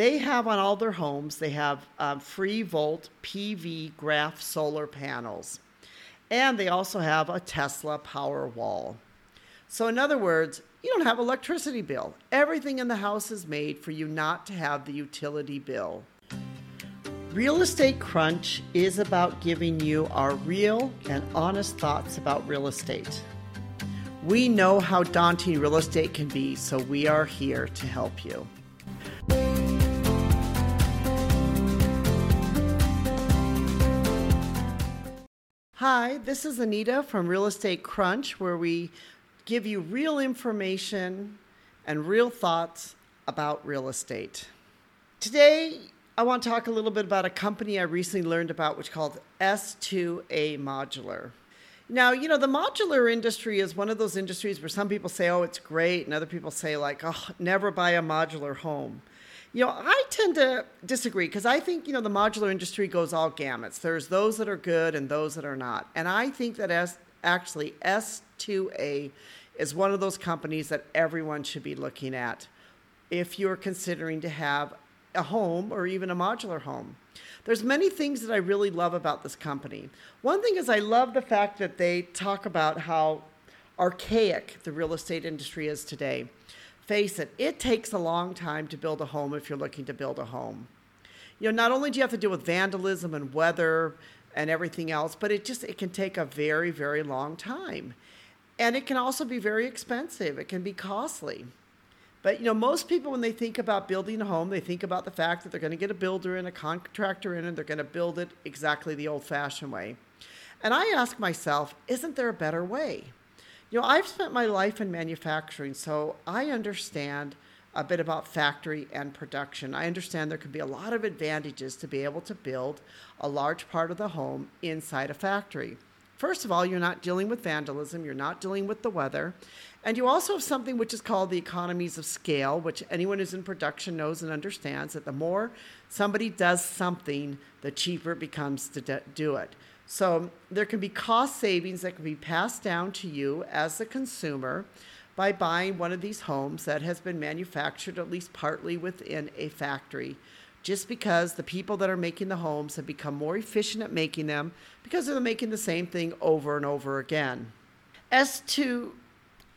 They have on all their homes, they have um, free volt PV graph solar panels. And they also have a Tesla power wall. So, in other words, you don't have electricity bill. Everything in the house is made for you not to have the utility bill. Real Estate Crunch is about giving you our real and honest thoughts about real estate. We know how daunting real estate can be, so we are here to help you. Hi, this is Anita from Real Estate Crunch, where we give you real information and real thoughts about real estate. Today, I want to talk a little bit about a company I recently learned about, which called S2A Modular. Now, you know, the modular industry is one of those industries where some people say, oh, it's great, and other people say, like, oh, never buy a modular home. You know, I tend to disagree because I think, you know, the modular industry goes all gamuts. There's those that are good and those that are not. And I think that as actually S2A is one of those companies that everyone should be looking at if you're considering to have a home or even a modular home. There's many things that I really love about this company. One thing is I love the fact that they talk about how archaic the real estate industry is today face it, it takes a long time to build a home if you're looking to build a home. You know, not only do you have to deal with vandalism and weather and everything else, but it just it can take a very, very long time. And it can also be very expensive. It can be costly. But you know, most people when they think about building a home, they think about the fact that they're going to get a builder and a contractor in and they're going to build it exactly the old-fashioned way. And I ask myself, isn't there a better way? You know, I've spent my life in manufacturing, so I understand a bit about factory and production. I understand there can be a lot of advantages to be able to build a large part of the home inside a factory. First of all, you're not dealing with vandalism, you're not dealing with the weather, and you also have something which is called the economies of scale, which anyone who's in production knows and understands that the more somebody does something, the cheaper it becomes to do it. So there can be cost savings that can be passed down to you as the consumer by buying one of these homes that has been manufactured at least partly within a factory. Just because the people that are making the homes have become more efficient at making them because they're making the same thing over and over again. S2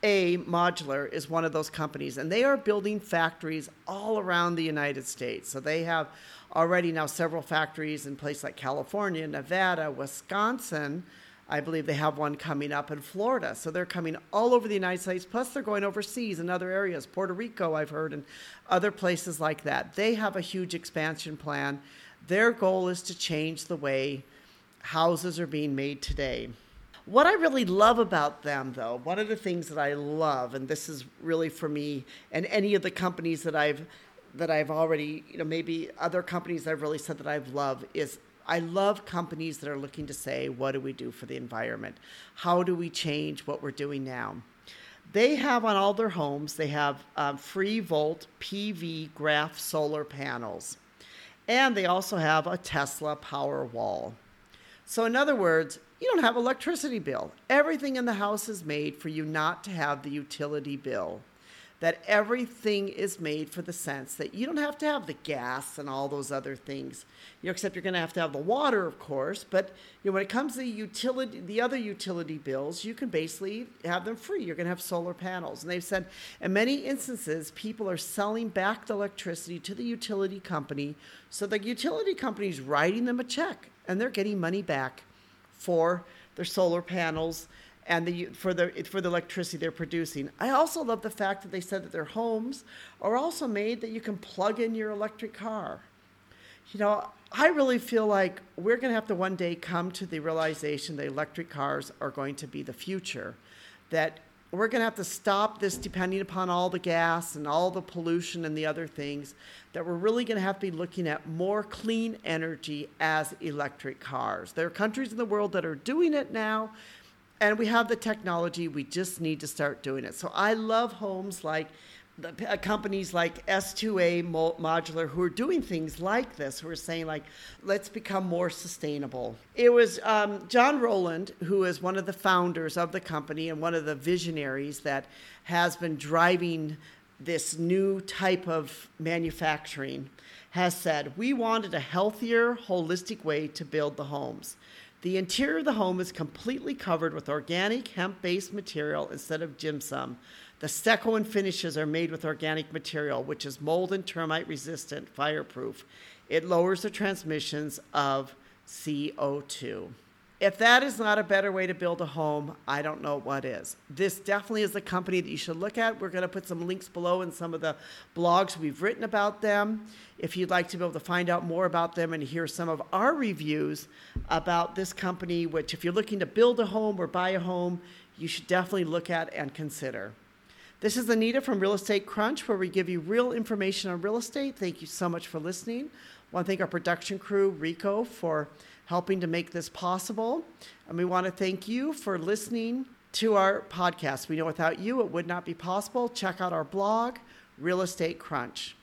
a Modular is one of those companies, and they are building factories all around the United States. So they have already now several factories in places like California, Nevada, Wisconsin. I believe they have one coming up in Florida. So they're coming all over the United States, plus they're going overseas in other areas, Puerto Rico, I've heard, and other places like that. They have a huge expansion plan. Their goal is to change the way houses are being made today. What I really love about them, though, one of the things that I love, and this is really for me and any of the companies that I've that I've already, you know, maybe other companies I've really said that I've loved is I love companies that are looking to say, what do we do for the environment? How do we change what we're doing now? They have on all their homes, they have um, free volt PV graph solar panels. And they also have a Tesla power wall. So, in other words, you don't have electricity bill. Everything in the house is made for you not to have the utility bill. That everything is made for the sense that you don't have to have the gas and all those other things. You know, except you're going to have to have the water, of course. But you know, when it comes to the utility, the other utility bills, you can basically have them free. You're going to have solar panels, and they've said in many instances, people are selling back the electricity to the utility company, so the utility company is writing them a check, and they're getting money back for their solar panels and the for the for the electricity they're producing. I also love the fact that they said that their homes are also made that you can plug in your electric car. You know, I really feel like we're going to have to one day come to the realization that electric cars are going to be the future. That we're going to have to stop this depending upon all the gas and all the pollution and the other things that we're really going to have to be looking at more clean energy as electric cars there are countries in the world that are doing it now and we have the technology we just need to start doing it so i love homes like the uh, companies like S2A Modular who are doing things like this, who are saying like, let's become more sustainable. It was um, John Rowland, who is one of the founders of the company and one of the visionaries that has been driving this new type of manufacturing, has said we wanted a healthier, holistic way to build the homes. The interior of the home is completely covered with organic hemp based material instead of gypsum. The stucco and finishes are made with organic material, which is mold and termite resistant, fireproof. It lowers the transmissions of CO2. If that is not a better way to build a home, I don't know what is. This definitely is a company that you should look at. We're going to put some links below in some of the blogs we've written about them. If you'd like to be able to find out more about them and hear some of our reviews about this company, which, if you're looking to build a home or buy a home, you should definitely look at and consider. This is Anita from Real Estate Crunch, where we give you real information on real estate. Thank you so much for listening. I want to thank our production crew, Rico, for helping to make this possible. And we want to thank you for listening to our podcast. We know without you, it would not be possible. Check out our blog, Real Estate Crunch.